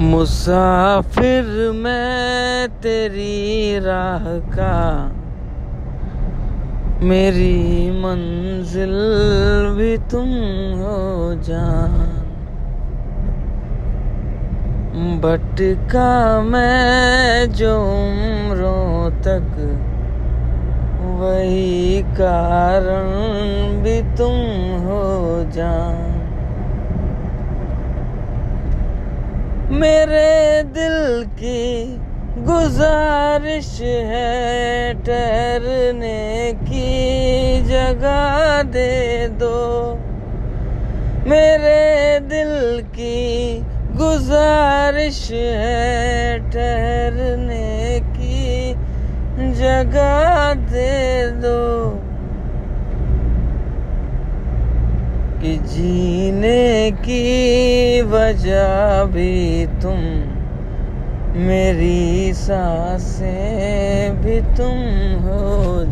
मुसाफिर मैं तेरी राह का, मेरी मंजिल भी तुम हो जान। भटका मैं जो उम्रों तक, वही कारण भी तुम हो जान। मेरे दिल की गुजारिश है ठहरने की जगह दे दो। मेरे दिल की गुजारिश है ठहरने की जगह दे दो कि जीने की वजह भी तुम मेरी साँसें भी तुम हो